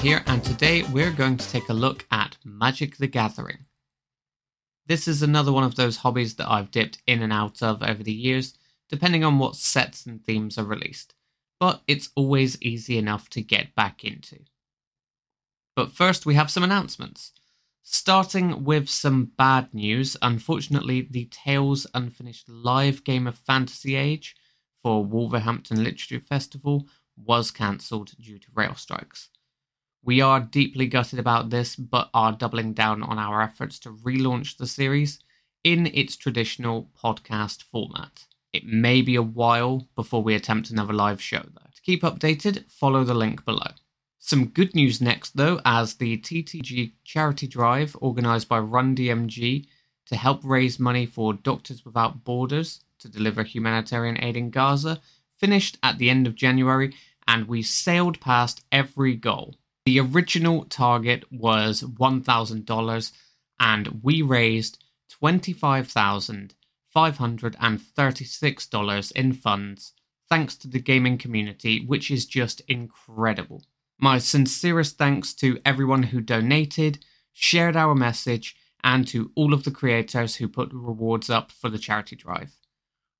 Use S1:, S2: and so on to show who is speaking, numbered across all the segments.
S1: here, and today we're going to take a look at Magic the Gathering. This is another one of those hobbies that I've dipped in and out of over the years, depending on what sets and themes are released, but it's always easy enough to get back into. But first, we have some announcements. Starting with some bad news, unfortunately, the Tales Unfinished live game of Fantasy Age for Wolverhampton Literature Festival was cancelled due to rail strikes. We are deeply gutted about this, but are doubling down on our efforts to relaunch the series in its traditional podcast format. It may be a while before we attempt another live show, though. To keep updated, follow the link below. Some good news next, though, as the TTG charity drive organised by Run DMG to help raise money for Doctors Without Borders to deliver humanitarian aid in Gaza finished at the end of January, and we sailed past every goal. The original target was $1,000, and we raised $25,536 in funds thanks to the gaming community, which is just incredible. My sincerest thanks to everyone who donated, shared our message, and to all of the creators who put rewards up for the charity drive.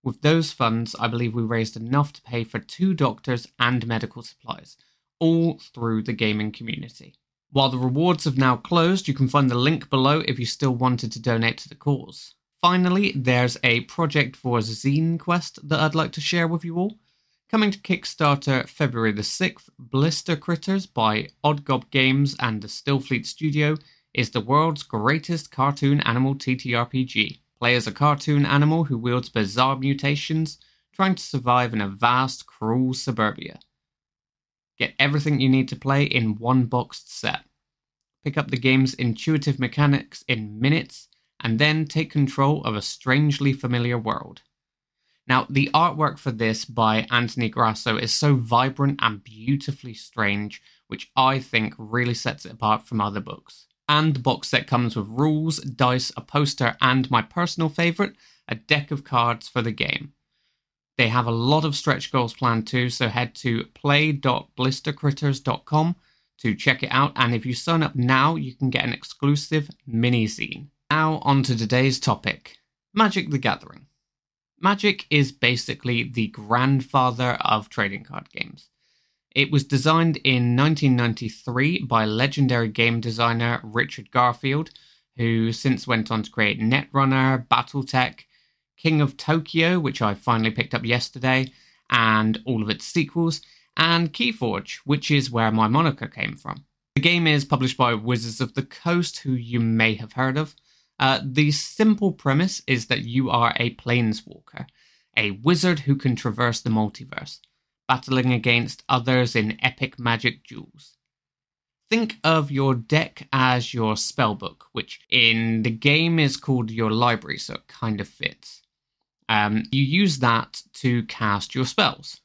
S1: With those funds, I believe we raised enough to pay for two doctors and medical supplies, all through the gaming community. While the rewards have now closed, you can find the link below if you still wanted to donate to the cause. Finally, there's a project for Zine Quest that I'd like to share with you all. Coming to Kickstarter February the 6th, Blister Critters by Oddgob Games and the Stillfleet Studio is the world's greatest cartoon animal TTRPG. Play as a cartoon animal who wields bizarre mutations, trying to survive in a vast, cruel suburbia. Get everything you need to play in one boxed set. Pick up the game's intuitive mechanics in minutes, and then take control of a strangely familiar world. Now, the artwork for this by Anthony Grasso is so vibrant and beautifully strange, which I think really sets it apart from other books. And the box set comes with rules, dice, a poster, and my personal favourite, a deck of cards for the game. They have a lot of stretch goals planned too, so head to play.blistercritters.com to check it out. And if you sign up now, you can get an exclusive mini zine. Now, on to today's topic Magic the Gathering. Magic is basically the grandfather of trading card games. It was designed in 1993 by legendary game designer Richard Garfield, who since went on to create Netrunner, Battletech, King of Tokyo, which I finally picked up yesterday, and all of its sequels, and Keyforge, which is where my moniker came from. The game is published by Wizards of the Coast, who you may have heard of. Uh, the simple premise is that you are a planeswalker, a wizard who can traverse the multiverse battling against others in epic magic duels. Think of your deck as your spellbook, which in the game is called your library, so it kind of fits. Um, you use that to cast your spells.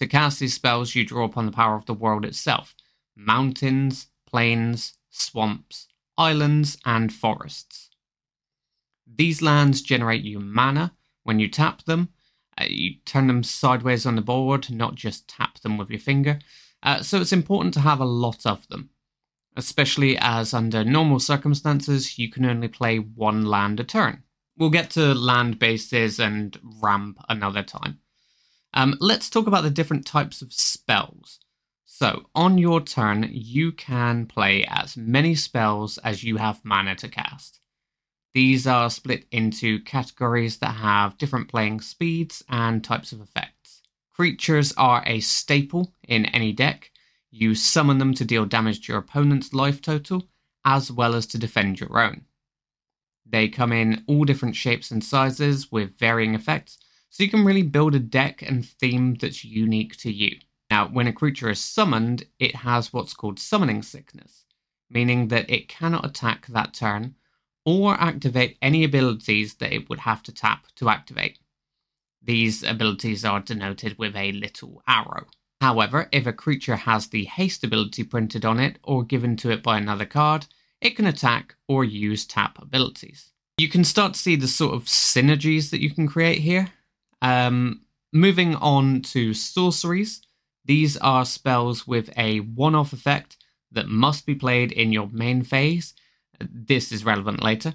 S1: To cast these spells, you draw upon the power of the world itself mountains, plains, swamps, islands, and forests. These lands generate you mana when you tap them, uh, you turn them sideways on the board, not just tap them with your finger. Uh, so it's important to have a lot of them, especially as under normal circumstances you can only play one land a turn. We'll get to land bases and ramp another time. Um, let's talk about the different types of spells. So, on your turn, you can play as many spells as you have mana to cast. These are split into categories that have different playing speeds and types of effects. Creatures are a staple in any deck. You summon them to deal damage to your opponent's life total, as well as to defend your own. They come in all different shapes and sizes with varying effects, so you can really build a deck and theme that's unique to you. Now, when a creature is summoned, it has what's called summoning sickness, meaning that it cannot attack that turn or activate any abilities that it would have to tap to activate. These abilities are denoted with a little arrow. However, if a creature has the haste ability printed on it or given to it by another card, it can attack or use tap abilities. You can start to see the sort of synergies that you can create here. Um, moving on to sorceries, these are spells with a one off effect that must be played in your main phase. This is relevant later.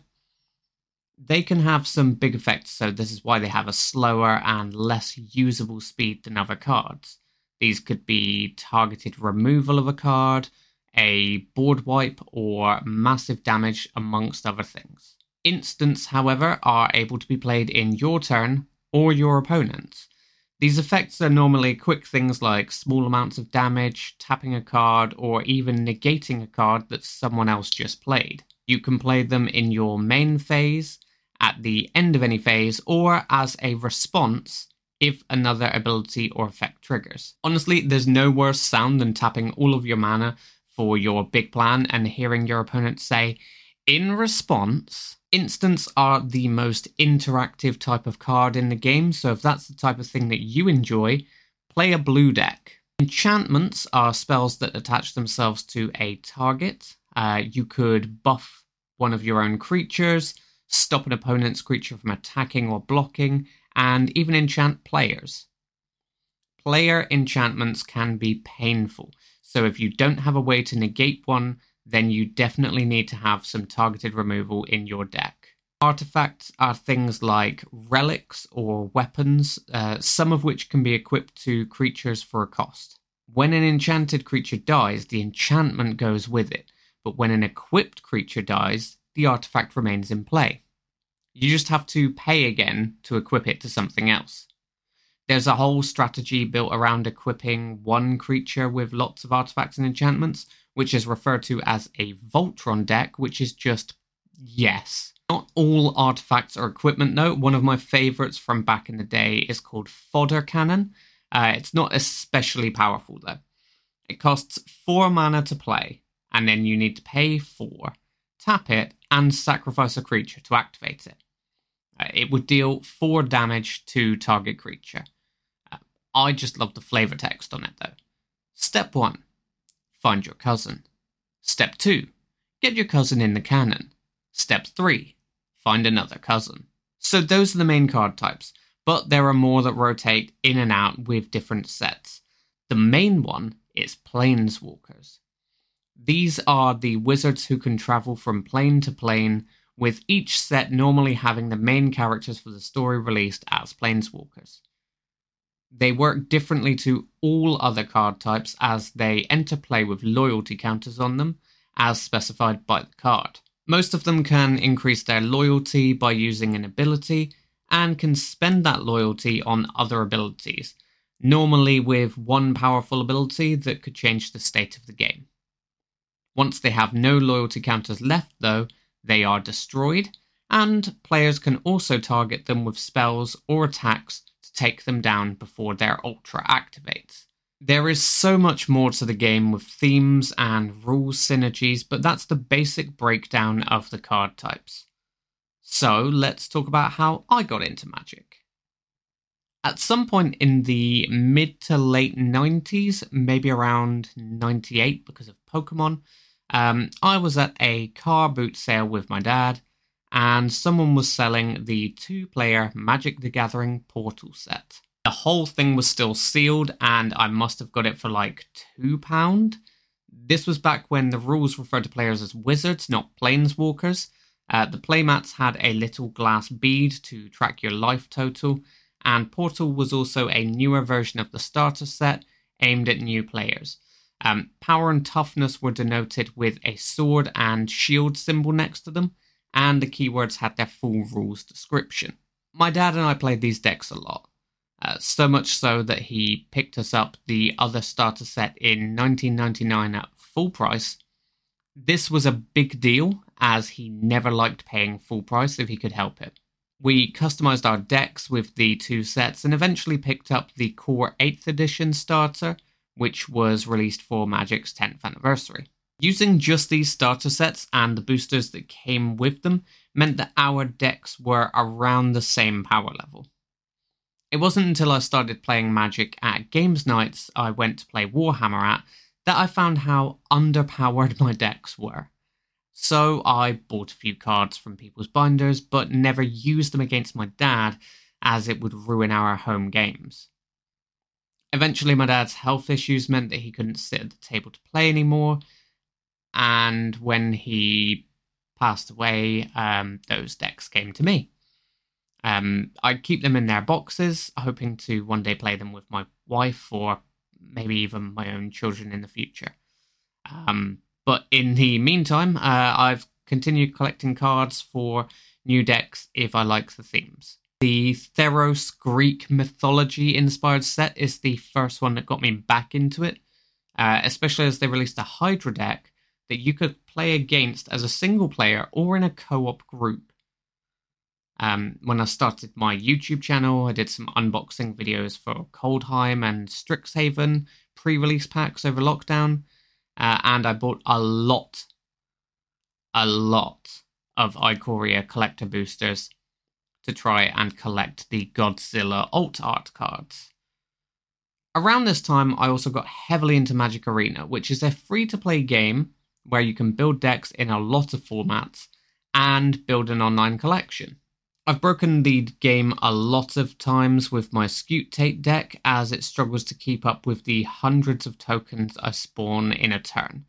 S1: They can have some big effects, so this is why they have a slower and less usable speed than other cards. These could be targeted removal of a card, a board wipe, or massive damage, amongst other things. Instants, however, are able to be played in your turn or your opponent's. These effects are normally quick things like small amounts of damage, tapping a card, or even negating a card that someone else just played. You can play them in your main phase, at the end of any phase, or as a response if another ability or effect triggers. Honestly, there's no worse sound than tapping all of your mana for your big plan and hearing your opponent say, in response, instants are the most interactive type of card in the game, so if that's the type of thing that you enjoy, play a blue deck. Enchantments are spells that attach themselves to a target. Uh, you could buff one of your own creatures, stop an opponent's creature from attacking or blocking, and even enchant players. Player enchantments can be painful, so if you don't have a way to negate one, then you definitely need to have some targeted removal in your deck. Artifacts are things like relics or weapons, uh, some of which can be equipped to creatures for a cost. When an enchanted creature dies, the enchantment goes with it, but when an equipped creature dies, the artifact remains in play. You just have to pay again to equip it to something else. There's a whole strategy built around equipping one creature with lots of artifacts and enchantments, which is referred to as a Voltron deck, which is just yes. Not all artifacts are equipment though. One of my favorites from back in the day is called Fodder Cannon. Uh, it's not especially powerful though. It costs four mana to play, and then you need to pay four, tap it, and sacrifice a creature to activate it. Uh, it would deal 4 damage to target creature. I just love the flavor text on it though. Step 1 Find your cousin. Step 2 Get your cousin in the cannon. Step 3 Find another cousin. So those are the main card types, but there are more that rotate in and out with different sets. The main one is Planeswalkers. These are the wizards who can travel from plane to plane with each set normally having the main characters for the story released as Planeswalkers. They work differently to all other card types as they enter play with loyalty counters on them, as specified by the card. Most of them can increase their loyalty by using an ability and can spend that loyalty on other abilities, normally with one powerful ability that could change the state of the game. Once they have no loyalty counters left, though, they are destroyed, and players can also target them with spells or attacks to take them down before their Ultra activates. There is so much more to the game with themes and rules synergies, but that's the basic breakdown of the card types. So let's talk about how I got into Magic. At some point in the mid to late 90s, maybe around 98 because of Pokemon, um, I was at a car boot sale with my dad, and someone was selling the two player Magic the Gathering Portal set. The whole thing was still sealed, and I must have got it for like £2. This was back when the rules referred to players as wizards, not planeswalkers. Uh, the playmats had a little glass bead to track your life total, and Portal was also a newer version of the starter set aimed at new players. Um, power and toughness were denoted with a sword and shield symbol next to them, and the keywords had their full rules description. My dad and I played these decks a lot, uh, so much so that he picked us up the other starter set in 1999 at full price. This was a big deal as he never liked paying full price if he could help it. We customized our decks with the two sets and eventually picked up the core 8th edition starter which was released for Magic's 10th anniversary. Using just these starter sets and the boosters that came with them meant that our decks were around the same power level. It wasn't until I started playing Magic at Games Nights I went to play Warhammer at that I found how underpowered my decks were. So I bought a few cards from people's binders, but never used them against my dad as it would ruin our home games. Eventually, my dad's health issues meant that he couldn't sit at the table to play anymore, and when he passed away, um, those decks came to me. Um, I keep them in their boxes, hoping to one day play them with my wife or maybe even my own children in the future. Um, but in the meantime, uh, I've continued collecting cards for new decks if I like the themes. The Theros Greek mythology inspired set is the first one that got me back into it, uh, especially as they released a Hydra deck that you could play against as a single player or in a co op group. Um, when I started my YouTube channel, I did some unboxing videos for Kaldheim and Strixhaven pre release packs over lockdown, uh, and I bought a lot, a lot of Ikoria collector boosters to try and collect the Godzilla alt art cards. Around this time, I also got heavily into Magic Arena, which is a free to play game where you can build decks in a lot of formats and build an online collection. I've broken the game a lot of times with my Scute-Tate deck as it struggles to keep up with the hundreds of tokens I spawn in a turn.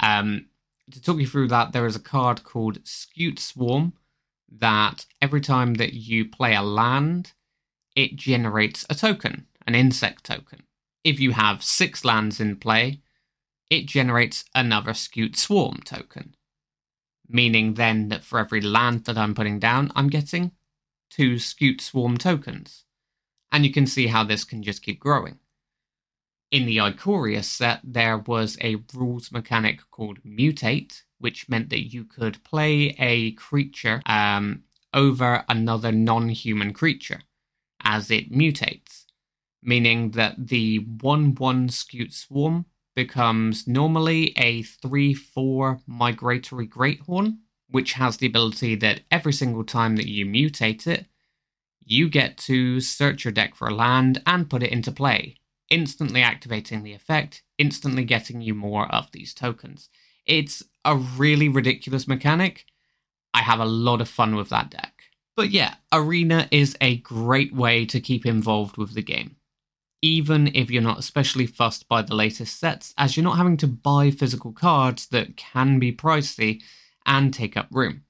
S1: Um, to talk you through that, there is a card called Scute Swarm that every time that you play a land, it generates a token, an insect token. If you have six lands in play, it generates another Scute Swarm token. Meaning then that for every land that I'm putting down, I'm getting two Scute Swarm tokens. And you can see how this can just keep growing. In the Ikoria set, there was a rules mechanic called Mutate, which meant that you could play a creature um, over another non human creature as it mutates, meaning that the 1 1 Scute Swarm becomes normally a 3 4 migratory Greathorn, which has the ability that every single time that you mutate it, you get to search your deck for a land and put it into play, instantly activating the effect, instantly getting you more of these tokens. It's a really ridiculous mechanic. I have a lot of fun with that deck. But yeah, Arena is a great way to keep involved with the game even if you're not especially fussed by the latest sets, as you're not having to buy physical cards that can be pricey and take up room.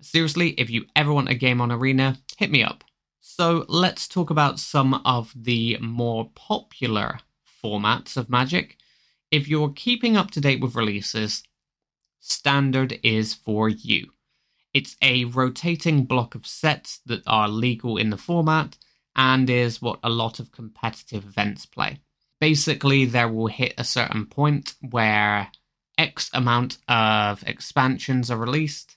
S1: Seriously, if you ever want a game on Arena, hit me up. So let's talk about some of the more popular formats of Magic. If you're keeping up to date with releases, Standard is for you. It's a rotating block of sets that are legal in the format and is what a lot of competitive events play. Basically, there will hit a certain point where X amount of expansions are released,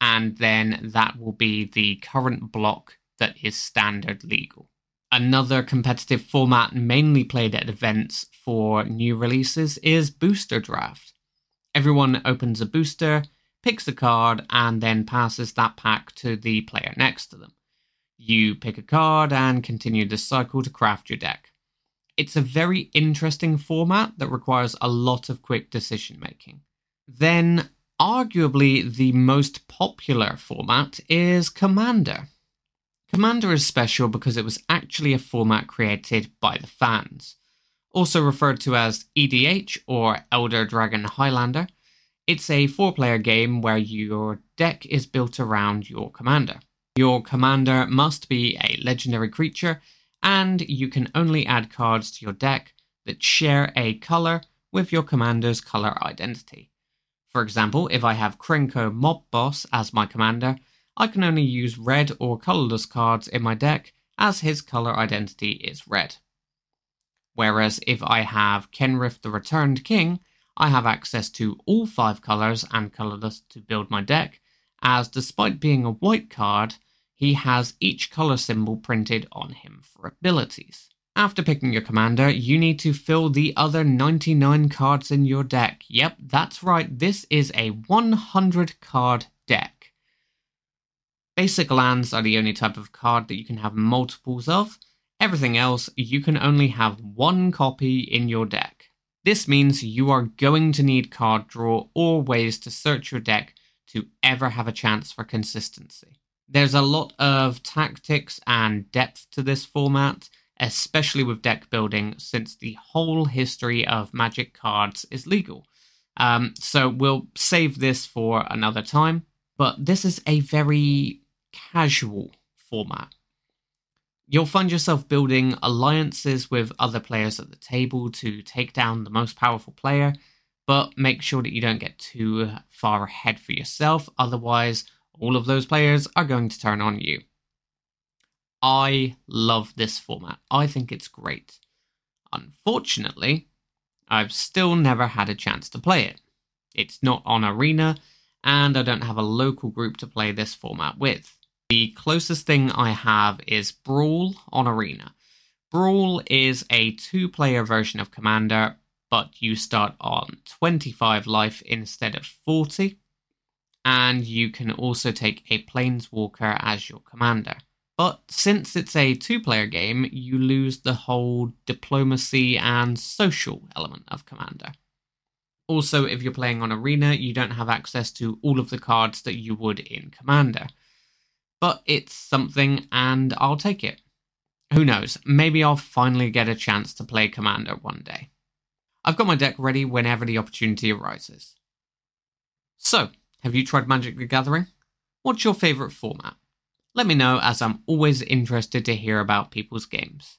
S1: and then that will be the current block that is standard legal. Another competitive format mainly played at events for new releases is Booster Draft. Everyone opens a booster, picks a card, and then passes that pack to the player next to them. You pick a card and continue the cycle to craft your deck. It's a very interesting format that requires a lot of quick decision making. Then, arguably, the most popular format is Commander. Commander is special because it was actually a format created by the fans. Also referred to as EDH or Elder Dragon Highlander, it's a four player game where your deck is built around your commander. Your commander must be a legendary creature, and you can only add cards to your deck that share a color with your commander's color identity. For example, if I have Krenko Mob Boss as my commander, I can only use red or colorless cards in my deck as his color identity is red. Whereas if I have Kenrith the Returned King, I have access to all five colors and colorless to build my deck, as despite being a white card, he has each color symbol printed on him for abilities. After picking your commander, you need to fill the other 99 cards in your deck. Yep, that's right, this is a 100 card deck. Basic lands are the only type of card that you can have multiples of. Everything else, you can only have one copy in your deck. This means you are going to need card draw or ways to search your deck to ever have a chance for consistency. There's a lot of tactics and depth to this format, especially with deck building, since the whole history of Magic cards is legal. Um, so we'll save this for another time. But this is a very casual format. You'll find yourself building alliances with other players at the table to take down the most powerful player, but make sure that you don't get too far ahead for yourself, otherwise, all of those players are going to turn on you. I love this format. I think it's great. Unfortunately, I've still never had a chance to play it. It's not on Arena, and I don't have a local group to play this format with. The closest thing I have is Brawl on Arena. Brawl is a two player version of Commander, but you start on 25 life instead of 40, and you can also take a Planeswalker as your commander. But since it's a two player game, you lose the whole diplomacy and social element of Commander. Also, if you're playing on Arena, you don't have access to all of the cards that you would in Commander. But it's something, and I'll take it. Who knows, maybe I'll finally get a chance to play Commander one day. I've got my deck ready whenever the opportunity arises. So, have you tried Magic the Gathering? What's your favourite format? Let me know as I'm always interested to hear about people's games.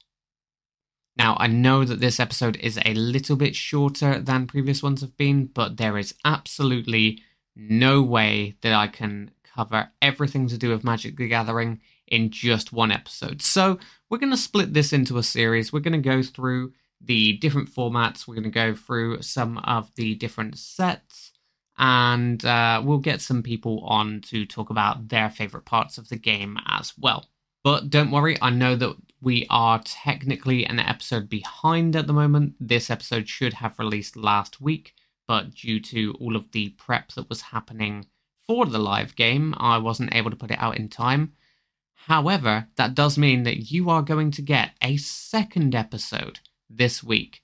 S1: Now, I know that this episode is a little bit shorter than previous ones have been, but there is absolutely no way that I can cover everything to do with Magic the Gathering in just one episode. So, we're going to split this into a series. We're going to go through the different formats, we're going to go through some of the different sets, and uh, we'll get some people on to talk about their favorite parts of the game as well. But don't worry, I know that we are technically an episode behind at the moment. This episode should have released last week, but due to all of the prep that was happening for the live game, I wasn't able to put it out in time. However, that does mean that you are going to get a second episode this week.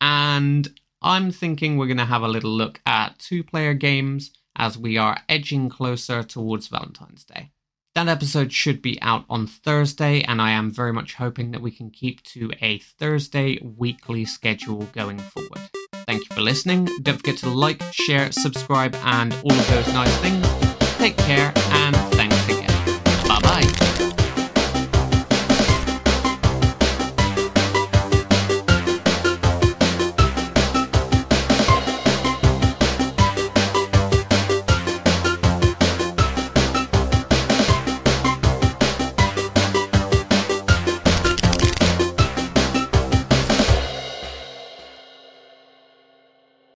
S1: And I'm thinking we're going to have a little look at two player games as we are edging closer towards Valentine's Day. That episode should be out on Thursday, and I am very much hoping that we can keep to a Thursday weekly schedule going forward. Thank you for listening. Don't forget to like, share, subscribe, and all of those nice things. Take care